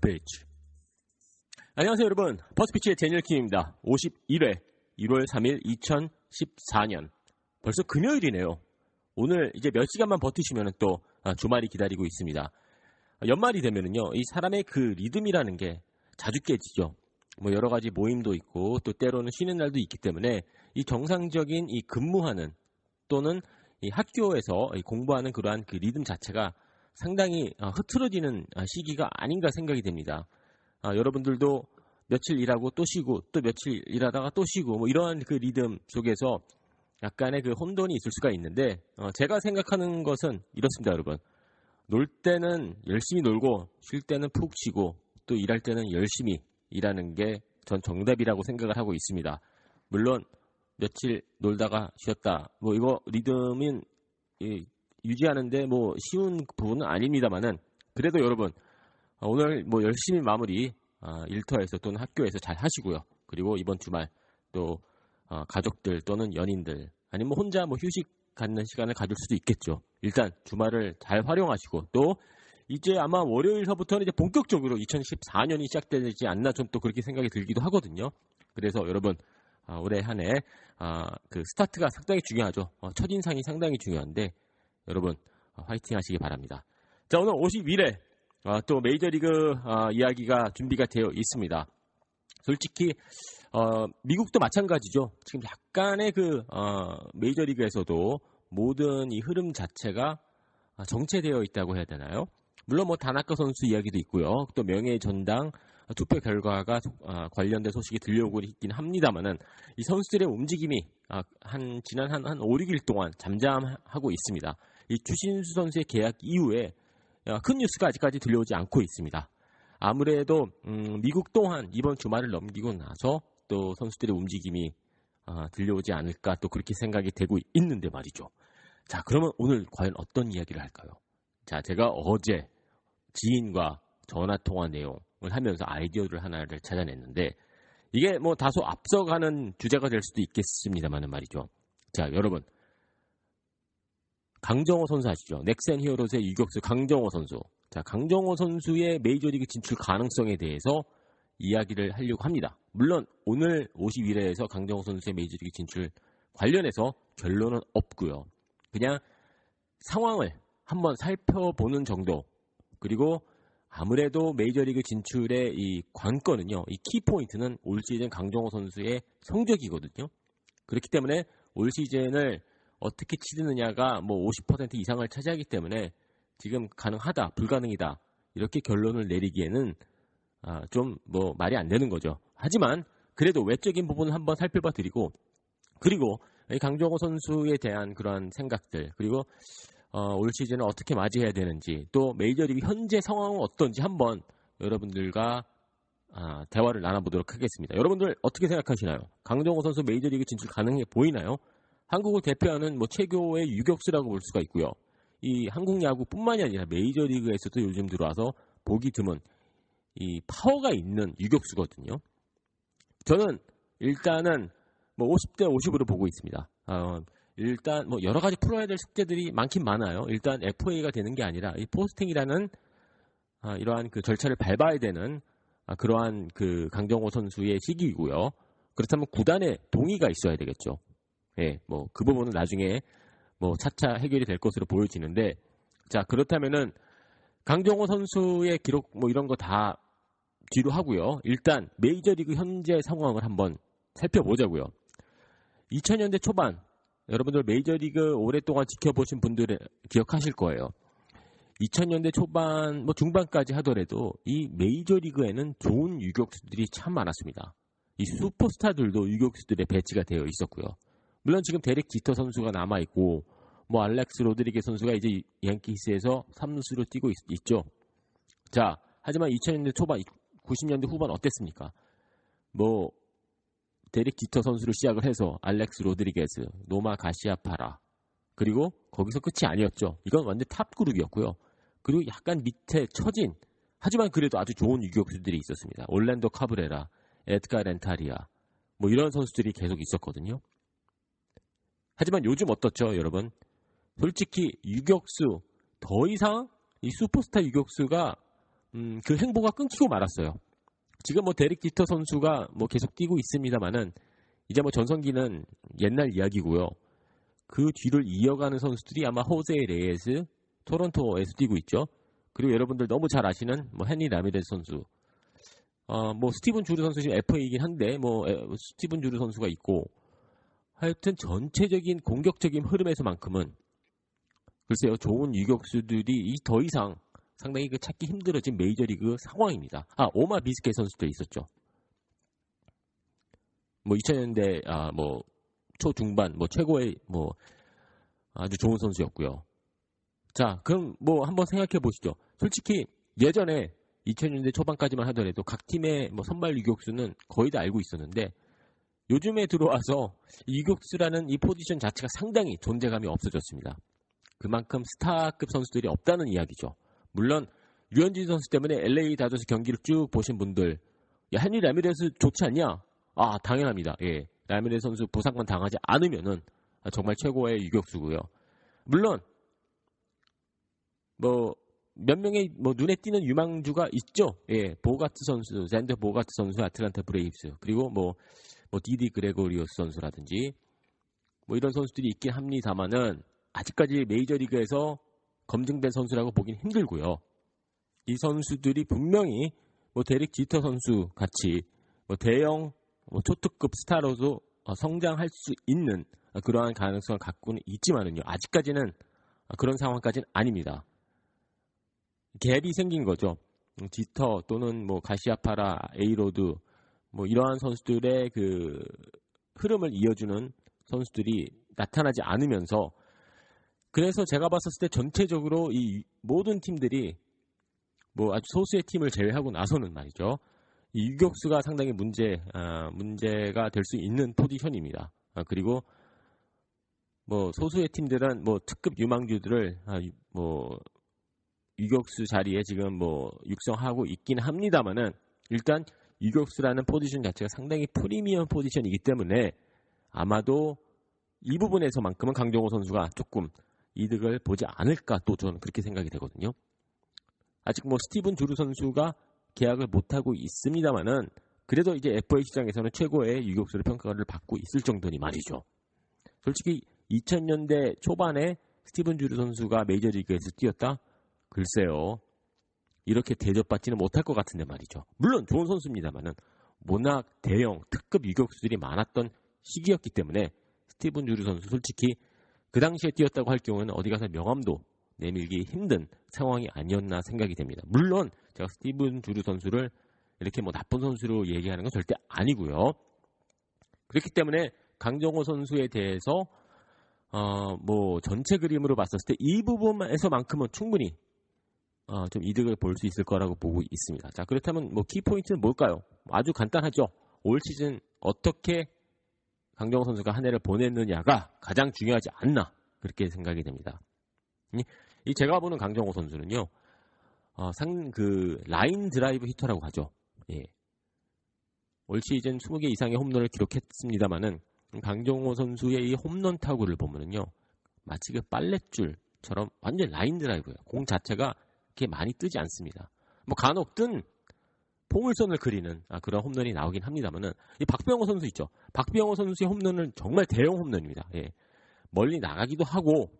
Pitch. 안녕하세요, 여러분. 퍼스트 피치의 대니얼 킴입니다. 51회 1월 3일 2014년. 벌써 금요일이네요. 오늘 이제 몇 시간만 버티시면 또 아, 주말이 기다리고 있습니다. 연말이 되면은요, 이 사람의 그 리듬이라는 게 자주 깨지죠. 뭐 여러 가지 모임도 있고 또 때로는 쉬는 날도 있기 때문에 이 정상적인 이 근무하는 또는 이 학교에서 이 공부하는 그러한 그 리듬 자체가 상당히 어, 흐트러지는 아, 시기가 아닌가 생각이 됩니다. 아, 여러분들도 며칠 일하고 또 쉬고 또 며칠 일하다가 또 쉬고 뭐 이러한 그 리듬 속에서 약간의 그 혼돈이 있을 수가 있는데 어, 제가 생각하는 것은 이렇습니다, 여러분. 놀 때는 열심히 놀고 쉴 때는 푹 쉬고 또 일할 때는 열심히 일하는 게 전 정답이라고 생각을 하고 있습니다. 물론 며칠 놀다가 쉬었다. 뭐 이거 리듬은 이, 유지하는데 뭐 쉬운 부분은 아닙니다만은 그래도 여러분 어, 오늘 뭐 열심히 마무리 아, 일터에서 또는 학교에서 잘 하시고요. 그리고 이번 주말 또 어, 가족들 또는 연인들 아니면 혼자 뭐 휴식 갖는 시간을 가질 수도 있겠죠. 일단 주말을 잘 활용하시고 또 이제 아마 월요일서부터는 이제 본격적으로 2014년이 시작되지 않나 좀 또 그렇게 생각이 들기도 하거든요. 그래서 여러분 아, 올해 한해 아, 그 스타트가 상당히 중요하죠. 어, 첫인상이 상당히 중요한데 여러분 어, 화이팅 하시기 바랍니다. 자 오늘 51회 아, 또 메이저리그 아, 이야기가 준비가 되어 있습니다. 솔직히 어, 미국도 마찬가지죠. 지금 약간의 그 어, 메이저리그에서도 모든 이 흐름 자체가 아, 정체되어 있다고 해야 되나요? 물론 뭐 다나카 선수 이야기도 있고요. 또 명예 전당 투표 결과가 아, 관련된 소식이 들려오고 있긴 합니다만은 이 선수들의 움직임이 아, 한 지난 한, 한 5, 6일 동안 잠잠하고 있습니다. 이 추신수 선수의 계약 이후에 아, 큰 뉴스가 아직까지 들려오지 않고 있습니다. 아무래도 음, 미국 또한 이번 주말을 넘기고 나서 또 선수들의 움직임이 아, 들려오지 않을까 또 그렇게 생각이 되고 있는데 말이죠. 자, 그러면 오늘 과연 어떤 이야기를 할까요? 자, 제가 어제 지인과 전화 통화 내용을 하면서 아이디어를 하나를 찾아냈는데 이게 뭐 다소 앞서가는 주제가 될 수도 있겠습니다만은 말이죠. 자, 여러분. 강정호 선수 아시죠? 넥센 히어로즈의 유격수 강정호 선수. 자, 강정호 선수의 메이저리그 진출 가능성에 대해서 이야기를 하려고 합니다. 물론 오늘 51회에서 강정호 선수의 메이저리그 진출 관련해서 결론은 없고요. 그냥 상황을 한번 살펴보는 정도. 그리고 아무래도 메이저리그 진출의 이 관건은요. 이 키포인트는 올 시즌 강정호 선수의 성적이거든요. 그렇기 때문에 올 시즌을 어떻게 치르느냐가 뭐 50% 이상을 차지하기 때문에 지금 가능하다, 불가능이다 이렇게 결론을 내리기에는 아, 좀 뭐 말이 안 되는 거죠. 하지만 그래도 외적인 부분을 한번 살펴봐 드리고 그리고 이 강정호 선수에 대한 그러한 생각들 그리고 어, 올 시즌을 어떻게 맞이해야 되는지 또 메이저리그 현재 상황은 어떤지 한번 여러분들과 아, 대화를 나눠보도록 하겠습니다. 여러분들 어떻게 생각하시나요? 강정호 선수 메이저리그 진출 가능해 보이나요? 한국을 대표하는 뭐 최고의 유격수라고 볼 수가 있고요. 이 한국 야구뿐만이 아니라 메이저리그에서도 요즘 들어와서 보기 드문 이 파워가 있는 유격수거든요. 저는 일단은 뭐 50대 50으로 보고 있습니다. 어, 일단 뭐 여러 가지 풀어야 될 숙제들이 많긴 많아요. 일단 FA가 되는 게 아니라 이 포스팅이라는 아, 이러한 그 절차를 밟아야 되는 아, 그러한 그 강정호 선수의 시기이고요. 그렇다면 구단의 동의가 있어야 되겠죠. 예, 뭐 그 부분은 나중에 뭐 차차 해결이 될 것으로 보여지는데 자 그렇다면은 강정호 선수의 기록 뭐 이런 거 다 뒤로 하고요. 일단 메이저리그 현재 상황을 한번 살펴보자고요. 2000년대 초반 여러분들 메이저리그 오랫동안 지켜보신 분들은 기억하실 거예요. 2000년대 초반, 뭐 중반까지 하더라도 이 메이저리그에는 좋은 유격수들이 참 많았습니다. 이 슈퍼스타들도 유격수들의 배치가 되어 있었고요. 물론 지금 데릭 지터 선수가 남아 있고 뭐 알렉스 로드리게스 선수가 이제 양키스에서 3루수로 뛰고 있, 죠 자, 하지만 2000년대 초반, 90년대 후반 어땠습니까? 뭐 데릭 지터 선수를 시작을 해서 알렉스 로드리게스, 노마 가르시아파라 그리고 거기서 끝이 아니었죠. 이건 완전 탑 그룹이었고요. 그리고 약간 밑에 처진 하지만 그래도 아주 좋은 유격수들이 있었습니다. 올랜도 카브레라, 에드가 렌타리아 뭐 이런 선수들이 계속 있었거든요. 하지만 요즘 어떻죠, 여러분? 솔직히 유격수 더 이상 이 슈퍼스타 유격수가 음, 그 행보가 끊기고 말았어요. 지금 뭐 데릭 지터 선수가 뭐 계속 뛰고 있습니다만은 이제 뭐 전성기는 옛날 이야기고요. 그 뒤를 이어가는 선수들이 아마 호세 레이예스 토론토에서 뛰고 있죠. 그리고 여러분들 너무 잘 아시는 뭐 핸리 라미레스 선수. 어, 뭐 스티븐 드루 선수 지금 FA이긴 한데 뭐 스티븐 드루 선수가 있고 하여튼 전체적인 공격적인 흐름에서만큼은 글쎄요 좋은 유격수들이 더 이상 상당히 그 찾기 힘들어진 메이저리그 상황입니다. 아 오마 비스케 선수도 있었죠. 뭐 2000년대 아 뭐 초중반 뭐 최고의 뭐 아주 좋은 선수였고요. 자, 그럼 뭐 한번 생각해 보시죠. 솔직히 예전에 2000년대 초반까지만 하더라도 각 팀의 뭐 선발 유격수는 거의 다 알고 있었는데 요즘에 들어와서 유격수라는 이 포지션 자체가 상당히 존재감이 없어졌습니다. 그만큼 스타급 선수들이 없다는 이야기죠. 물론 류현진 선수 때문에 LA 다저스 경기를 쭉 보신 분들 야, 핸리 라미레스 좋지 않냐? 아, 당연합니다. 예. 라미레스 선수 부상만 당하지 않으면은 정말 최고의 유격수고요. 물론 뭐 몇 명의 뭐 눈에 띄는 유망주가 있죠. 예, 보가츠 선수, 잰더 보가츠 선수, 애틀랜타 브레이브스 그리고 뭐, 뭐 디디 그레고리오스 선수라든지 뭐 이런 선수들이 있긴 합니다만은 아직까지 메이저리그에서 검증된 선수라고 보긴 힘들고요. 이 선수들이 분명히 뭐 데릭 지터 선수 같이 뭐 대형 뭐 초특급 스타로도 성장할 수 있는 그러한 가능성을 갖고는 있지만은요. 아직까지는 그런 상황까지는 아닙니다. 갭이 생긴 거죠. 지터 또는 뭐 가르시아파라, 에이로드 뭐 이러한 선수들의 그 흐름을 이어주는 선수들이 나타나지 않으면서 그래서 제가 봤었을 때 전체적으로 이 모든 팀들이 뭐 아주 소수의 팀을 제외하고 나서는 말이죠. 이 유격수가 상당히 문제 아, 문제가 될 수 있는 포지션입니다. 아, 그리고 뭐 소수의 팀들은 뭐 특급 유망주들을 아, 뭐 유격수 자리에 지금 뭐 육성하고 있긴 합니다만은 일단 유격수라는 포지션 자체가 상당히 프리미엄 포지션이기 때문에 아마도 이 부분에서만큼은 강정호 선수가 조금 이득을 보지 않을까 또 저는 그렇게 생각이 되거든요. 아직 뭐 스티븐 주루 선수가 계약을 못하고 있습니다만은 그래도 이제 FA 시장에서는 최고의 유격수를 평가를 받고 있을 정도니 말이죠. 솔직히 2000년대 초반에 스티븐 주루 선수가 메이저리그에서 뛰었다? 글쎄요. 이렇게 대접받지는 못할 것 같은데 말이죠. 물론 좋은 선수입니다만은 워낙 대형 특급 유격수들이 많았던 시기였기 때문에 스티븐 주루 선수 솔직히 그 당시에 뛰었다고 할 경우는 어디 가서 명함도 내밀기 힘든 상황이 아니었나 생각이 됩니다. 물론 제가 스티븐 주루 선수를 이렇게 뭐 나쁜 선수로 얘기하는 건 절대 아니고요. 그렇기 때문에 강정호 선수에 대해서 어 뭐 전체 그림으로 봤었을 때 이 부분에서만큼은 충분히 어, 좀 이득을 볼 수 있을 거라고 보고 있습니다. 자, 그렇다면 뭐 키포인트는 뭘까요? 아주 간단하죠. 올 시즌 어떻게 강정호 선수가 한 해를 보냈느냐가 가장 중요하지 않나 그렇게 생각이 됩니다. 이 제가 보는 강정호 선수는요, 어, 상, 그, line drive hitter라고 하죠. 예. 올 시즌 20개 이상의 홈런을 기록했습니다만은 강정호 선수의 이 홈런 타구를 보면은요. 마치 그 빨랫줄처럼 완전 라인 드라이브예요. 공 자체가 그렇게 많이 뜨지 않습니다. 뭐 간혹 뜬 포물선을 그리는 아, 그런 홈런이 나오긴 합니다만은 이 박병호 선수 있죠. 박병호 선수의 홈런은 정말 대형 홈런입니다. 예. 멀리 나가기도 하고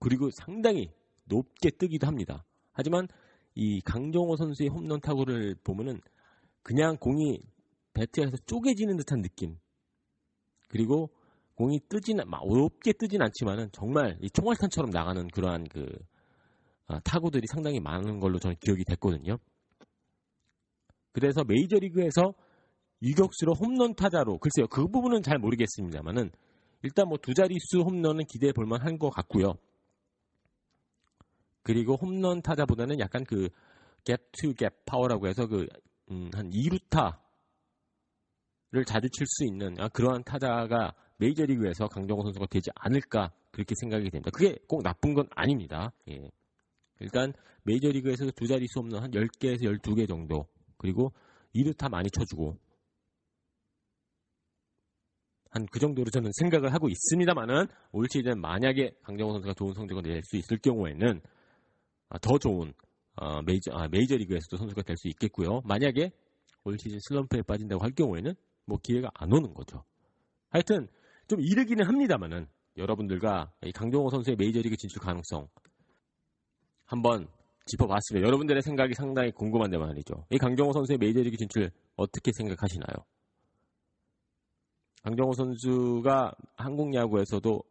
그리고 상당히 높게 뜨기도 합니다. 하지만 이 강정호 선수의 홈런 타구를 보면은 그냥 공이 배트에서 쪼개지는 듯한 느낌. 그리고 공이 뜨진 막 높게 뜨진 않지만은 정말 이 총알탄처럼 나가는 그러한 그 아, 타구들이 상당히 많은 걸로 저는 기억이 됐거든요. 그래서 메이저리그에서 유격수로 홈런 타자로 글쎄요 그 부분은 잘 모르겠습니다만은 일단 뭐 두 자릿수 홈런은 기대해 볼 만한 것 같고요. 그리고 홈런 타자보다는 약간 그 gap to gap power라고 해서 그한 음, 2루타를 자주 칠 수 있는 아, 그러한 타자가 메이저리그에서 강정호 선수가 되지 않을까 그렇게 생각이 됩니다. 그게 꼭 나쁜 건 아닙니다. 예. 일단 메이저리그에서 두 자릿수 홈런 한 10개에서 12개 정도 그리고 2루타 많이 쳐주고 한 그 정도로 저는 생각을 하고 있습니다만은 올 시즌 만약에 강정호 선수가 좋은 성적을 낼 수 있을 경우에는 아, 더 좋은 어, 메이저 아, 메이저리그에서도 선수가 될 수 있겠고요. 만약에 올 시즌 슬럼프에 빠진다고 할 경우에는 뭐 기회가 안 오는 거죠. 하여튼 좀 이르기는 합니다만은 여러분들과 이 강정호 선수의 메이저리그 진출 가능성 한번 짚어봤습니다. 여러분들의 생각이 상당히 궁금한데 말이죠. 이 강정호 선수의 메이저리그 진출 어떻게 생각하시나요? 강정호 선수가 한국 야구에서도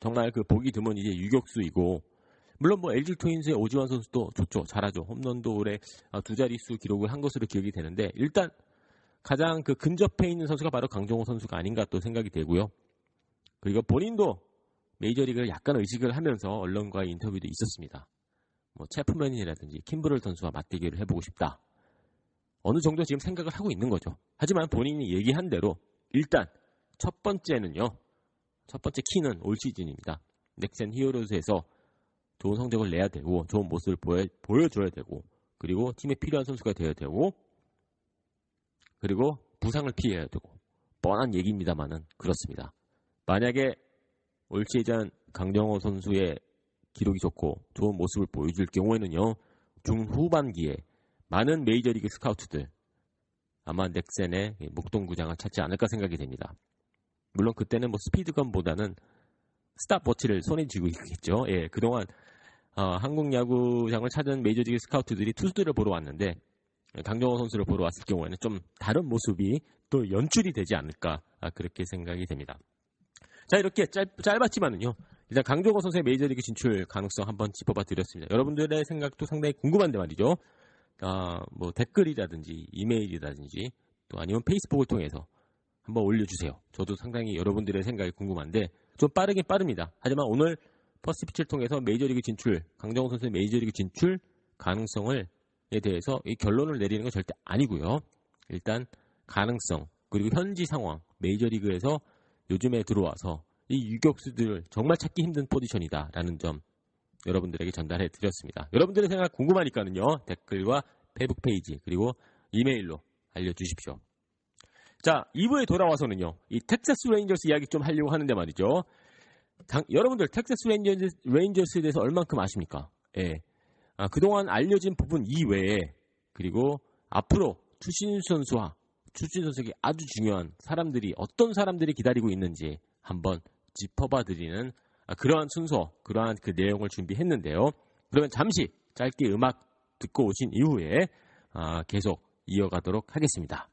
정말 그 보기 드문 이제 유격수이고 물론 뭐 LG 트윈스의 오지환 선수도 좋죠. 잘하죠. 홈런도 올해 아, 두 자릿수 기록을 한 것으로 기억이 되는데 일단 가장 그 근접해 있는 선수가 바로 강정호 선수가 아닌가 또 생각이 되고요. 그리고 본인도 메이저리그를 약간 의식을 하면서 언론과의 인터뷰도 있었습니다. 뭐 체프맨이라든지 킴브럴 선수와 맞대결을 해보고 싶다. 어느 정도 지금 생각을 하고 있는 거죠. 하지만 본인이 얘기한 대로 일단 첫 번째는요. 첫 번째 키는 올 시즌입니다. 넥센 히어로즈에서 좋은 성적을 내야 되고 좋은 모습을 보여, 보여줘야 되고 그리고 팀에 필요한 선수가 되어야 되고 그리고 부상을 피해야 되고 뻔한 얘기입니다만은 그렇습니다. 만약에 올 시즌 강정호 선수의 기록이 좋고 좋은 모습을 보여줄 경우에는요 중후반기에 많은 메이저리그 스카우트들 아마 넥센의 목동구장을 찾지 않을까 생각이 됩니다. 물론 그때는 뭐 스피드건보다는 스탑워치를 손에 쥐고 있겠죠. 예, 그동안 어, 한국 야구장을 찾은 메이저리그 스카우트들이 투수들을 보러 왔는데 강정호 선수를 보러 왔을 경우에는 좀 다른 모습이 또 연출이 되지 않을까 아, 그렇게 생각이 됩니다. 자 이렇게 짧, 짧았지만은요 일단 강정호 선수의 메이저리그 진출 가능성 한번 짚어봐 드렸습니다. 여러분들의 생각도 상당히 궁금한데 말이죠. 아, 뭐 댓글이라든지 이메일이라든지 또 아니면 페이스북을 통해서 한번 올려주세요. 저도 상당히 여러분들의 생각이 궁금한데 좀 빠르긴 빠릅니다. 하지만 오늘 퍼스피치를 통해서 메이저리그 진출, 강정호 선수의 메이저리그 진출 가능성을 에 대해서 이 결론을 내리는 건 절대 아니고요. 일단 가능성 그리고 현지 상황 메이저리그에서 요즘에 들어와서 이 유격수들 정말 찾기 힘든 포지션이다라는 점 여러분들에게 전달해 드렸습니다. 여러분들의 생각 궁금하니까는요 댓글과 페북 페이지 그리고 이메일로 알려주십시오. 자 2부에 돌아와서는요 이 텍사스 레인저스 이야기 좀 하려고 하는데 말이죠. 당, 여러분들 텍사스 레인저스, 레인저스에 대해서 얼만큼 아십니까? 예. 아, 그동안 알려진 부분 이외에 그리고 앞으로 추신수 선수와 추신수 선수에게 아주 중요한 사람들이 어떤 사람들이 기다리고 있는지 한번 짚어봐 드리는 아, 그러한 순서, 그러한 그 내용을 준비했는데요. 그러면 잠시 짧게 음악 듣고 오신 이후에 아, 계속 이어가도록 하겠습니다.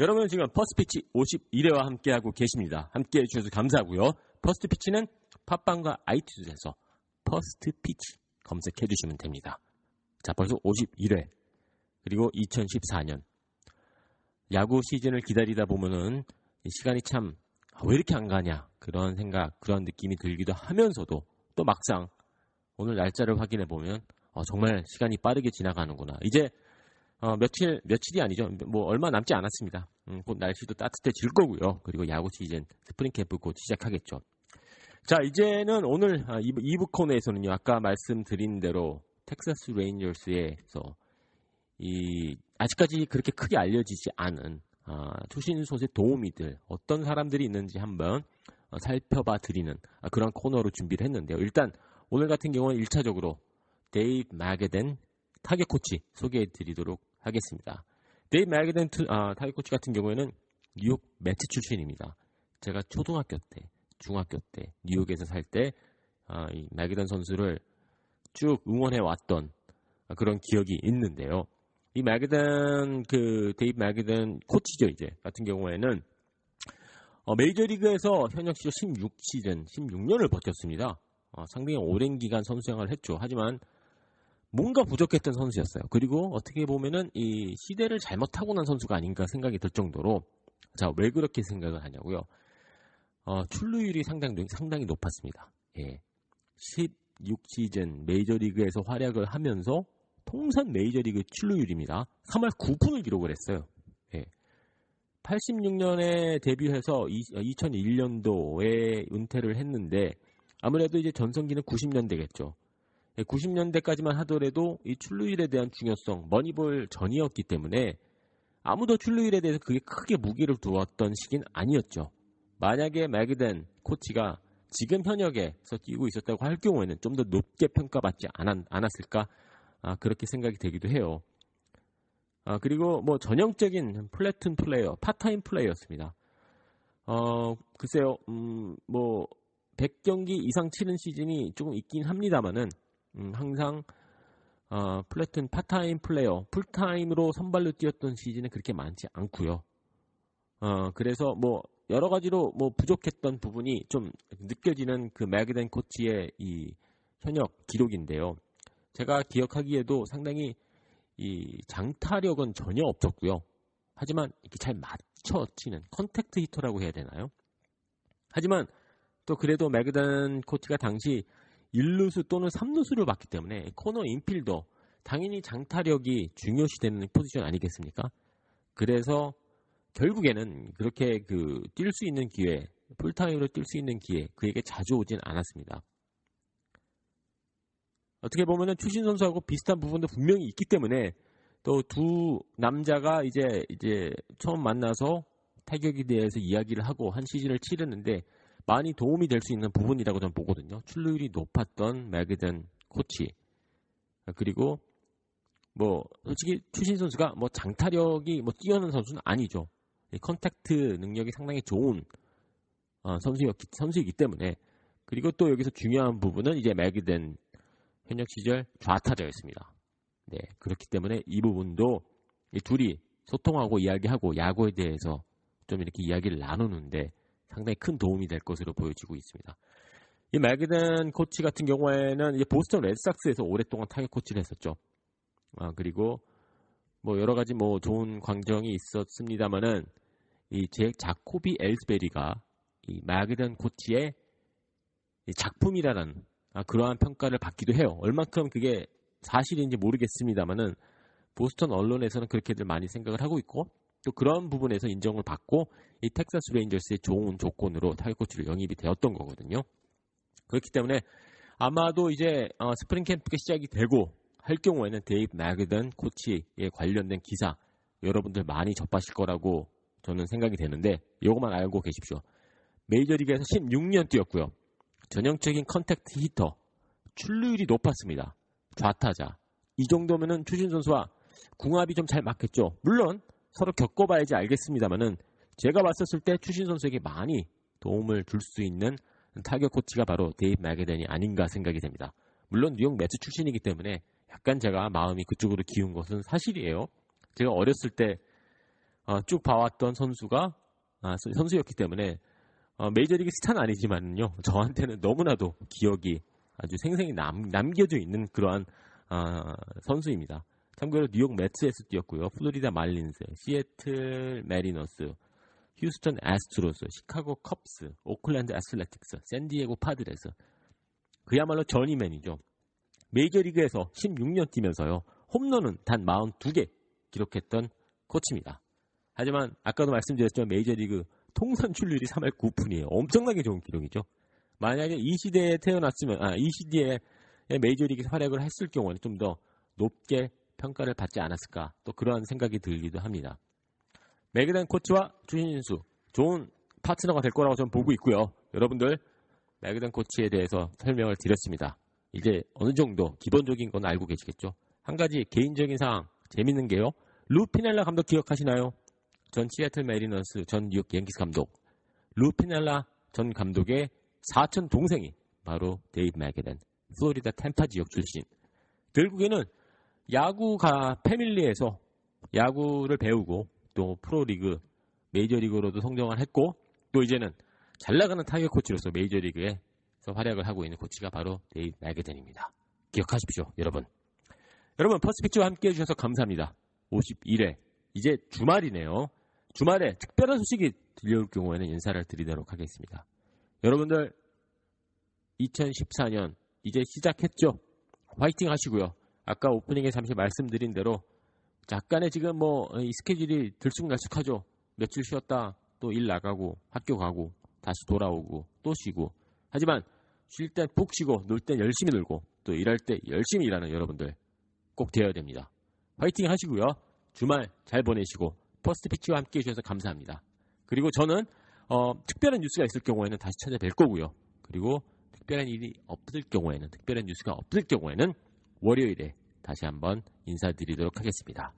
여러분은 지금 퍼스트피치 51회와 함께하고 계십니다. 함께해 주셔서 감사하고요. 퍼스트피치는 팟빵과 아이튠즈에서 퍼스트피치 검색해 주시면 됩니다. 자, 벌써 51회. 그리고 2014년. 야구 시즌을 기다리다 보면은 이 시간이 참 왜 이렇게 안 가냐 그런 생각 그런 느낌이 들기도 하면서도 또 막상 오늘 날짜를 확인해 보면 어, 정말 시간이 빠르게 지나가는구나 이제 어, 며칠 며칠이 아니죠. 뭐 얼마 남지 않았습니다. 음, 곧 날씨도 따뜻해질 거고요. 그리고 야구 시즌 스프링 캠프 곧 시작하겠죠. 자 이제는 오늘 아, 2부, 2부 코너에서는요. 아까 말씀드린 대로 텍사스 레인저스에서 이 아직까지 그렇게 크게 알려지지 않은 아, 추신수의 도우미들 어떤 사람들이 있는지 한번 어, 살펴봐 드리는 아, 그런 코너로 준비를 했는데요. 일단 오늘 같은 경우는 1차적으로 데이브 마게덴 타격 코치 소개해 드리도록 하겠습니다. 마게덴 투- 아, 타격 코치 같은 경우에는 뉴욕 메츠 출신입니다. 제가 초등학교 때, 중학교 때 뉴욕에서 살 때 아, 이 마게덴 선수를 쭉 응원해 왔던 아, 그런 기억이 있는데요. 이 마게덴 그 데이브 마게덴 코치죠 이제 같은 경우에는 어, 메이저리그에서 현역 시절 16시즌 16년을 버텼습니다. 어, 상당히 오랜 기간 선수 생활을 했죠. 하지만 뭔가 부족했던 선수였어요. 그리고 어떻게 보면은 이 시대를 잘못 타고난 선수가 아닌가 생각이 들 정도로 자 왜 그렇게 생각을 하냐고요. 어, 출루율이 상당히 상당히 높았습니다. 예. 16시즌 메이저리그에서 활약을 하면서 통산 메이저리그 출루율입니다. 3할 9푼을 기록을 했어요. 예. 86년에 데뷔해서 2001년도에 은퇴를 했는데 아무래도 이제 전성기는 90년대겠죠. 90년대까지만 하더라도 이 출루율에 대한 중요성, 머니볼 전이었기 때문에 아무도 출루율에 대해서 그게 크게 무게를 두었던 시기는 아니었죠. 만약에 맥이덴 코치가 지금 현역에서 뛰고 있었다고 할 경우에는 좀 더 높게 평가받지 않았, 않았을까 아, 그렇게 생각이 되기도 해요. 아, 그리고 뭐 전형적인 platoon player, part-time player였습니다. 어, 글쎄요, 음, 뭐 100경기 이상 치는 시즌이 조금 있긴 합니다만은 음, 항상 어, platoon part-time player, 풀타임으로 선발로 뛰었던 시즌은 그렇게 많지 않고요. 어, 그래서 뭐 여러 가지로 뭐 부족했던 부분이 좀 느껴지는 그 맥이덴 코치의 이 현역 기록인데요. 제가 기억하기에도 상당히 이 장타력은 전혀 없었고요. 하지만 이렇게 잘 맞춰 치는 contact hitter라고 해야 되나요? 하지만 또 그래도 맥이덴 코치가 당시 1루수 또는 3루수를 봤기 때문에 corner infielder 당연히 장타력이 중요시되는 포지션 아니겠습니까? 그래서 결국에는 그렇게 그 뛸 수 있는 기회, 풀타임으로 뛸 수 있는 기회 그에게 자주 오진 않았습니다. 어떻게 보면은 추신수 선수하고 비슷한 부분도 분명히 있기 때문에 또 두 남자가 이제 이제 처음 만나서 타격에 대해서 이야기를 하고 한 시즌을 치르는데 많이 도움이 될 수 있는 부분이라고 저는 보거든요. 출루율이 높았던 매거든 코치 그리고 뭐 솔직히 추신수 선수가 뭐 장타력이 뭐 뛰어난 선수는 아니죠. 이 contact 능력이 상당히 좋은 어, 선수였기 선수이기 때문에 그리고 또 여기서 중요한 부분은 이제 매거든 현역 시절 좌타자였습니다. 네 그렇기 때문에 이 부분도 이 둘이 소통하고 이야기하고 야구에 대해서 좀 이렇게 이야기를 나누는데 상당히 큰 도움이 될 것으로 보여지고 있습니다. 이 맥이든 코치 같은 경우에는 보스턴 레드삭스에서 오랫동안 타격 코치를 했었죠. 아, 그리고 뭐 여러 가지 뭐 좋은 광정이 있었습니다만은 이 제 자코비 엘스베리가 이 마그든 코치의 이 작품이라는 아, 그러한 평가를 받기도 해요. 얼만큼 그게 사실인지 모르겠습니다만은 보스턴 언론에서는 그렇게들 많이 생각을 하고 있고 또 그런 부분에서 인정을 받고 이 텍사스 레인저스의 좋은 조건으로 타격 코치를 영입이 되었던 거거든요. 그렇기 때문에 아마도 이제 어, 스프링 캠프가 시작이 되고 할 경우에는 데이브 매거든 코치에 관련된 기사 여러분들 많이 접하실 거라고 저는 생각이 되는데 이것만 알고 계십시오. 메이저리그에서 16년 뛰었고요. 전형적인 contact hitter, 출루율이 높았습니다. 좌타자. 이 정도면은 추신수 선수와 궁합이 좀 잘 맞겠죠. 물론 서로 겪어봐야지 알겠습니다만은 제가 봤었을 때 추신수 선수에게 많이 도움을 줄 수 있는 타격 코치가 바로 데이브 매거든이 아닌가 생각이 됩니다. 물론 뉴욕 메츠 출신이기 때문에 약간 제가 마음이 그쪽으로 기운 것은 사실이에요. 제가 어렸을 때 쭉 봐왔던 선수가 아, 선수였기 때문에 어, 메이저리그 스타는 아니지만요. 저한테는 너무나도 기억이 아주 생생히 남, 남겨져 있는 그러한 아, 선수입니다. 참고로 뉴욕 메츠에서 뛰었고요. 플로리다 말린스, 시애틀 매리너스, 휴스턴 애스트로스, 시카고 컵스, 오클랜드 애슬레틱스, 샌디에고 파드레스. 그야말로 journeyman이죠. 메이저리그에서 16년 뛰면서요. 홈런은 단 42개 기록했던 코치입니다. 하지만 아까도 말씀드렸지만 메이저리그 통산 출률이 3할 9푼이에요. 엄청나게 좋은 기록이죠. 만약에 이 시대에 태어났으면 아, 이 시대에 메이저리그 활약을 했을 경우에는 좀 더 높게 평가를 받지 않았을까 또 그러한 생각이 들기도 합니다. 맥에단 코치와 주신수 좋은 파트너가 될 거라고 저는 보고 있고요. 여러분들 맥에단 코치에 대해서 설명을 드렸습니다. 이제 어느 정도 기본적인 건 알고 계시겠죠. 한 가지 개인적인 사항 재밌는 게요. 루피넬라 감독 기억하시나요? 전 시애틀 매리너스 전 뉴욕 양키스 감독 루피넬라 전 감독의 사촌 동생이 바로 데이브 매거든 플로리다 템파 지역 출신 결국에는 야구가 family에서 야구를 배우고 또 프로리그 메이저리그로도 성장을 했고 또 이제는 잘 나가는 타격 코치로서 메이저리그에서 활약을 하고 있는 코치가 바로 데이브 매거든입니다. 기억하십시오, 여러분. 여러분 퍼스트 피치와 함께 해주셔서 감사합니다. 51회 이제 주말이네요. 주말에 특별한 소식이 들려올 경우에는 인사를 드리도록 하겠습니다. 여러분들 2014년 이제 시작했죠. 화이팅 하시고요. 아까 오프닝에 잠시 말씀드린 대로 약간의 지금 뭐 이 스케줄이 들쑥날쑥하죠. 며칠 쉬었다 또 일 나가고 학교 가고 다시 돌아오고 또 쉬고 하지만 쉴 땐 푹 쉬고 놀 땐 열심히 놀고 또 일할 때 열심히 일하는 여러분들 꼭 되어야 됩니다. 화이팅 하시고요. 주말 잘 보내시고 퍼스트 피치와 함께 해주셔서 감사합니다. 그리고 저는 어, 특별한 뉴스가 있을 경우에는 다시 찾아뵐 거고요. 그리고 특별한 일이 없을 경우에는 특별한 뉴스가 없을 경우에는 월요일에 다시 한번 인사드리도록 하겠습니다.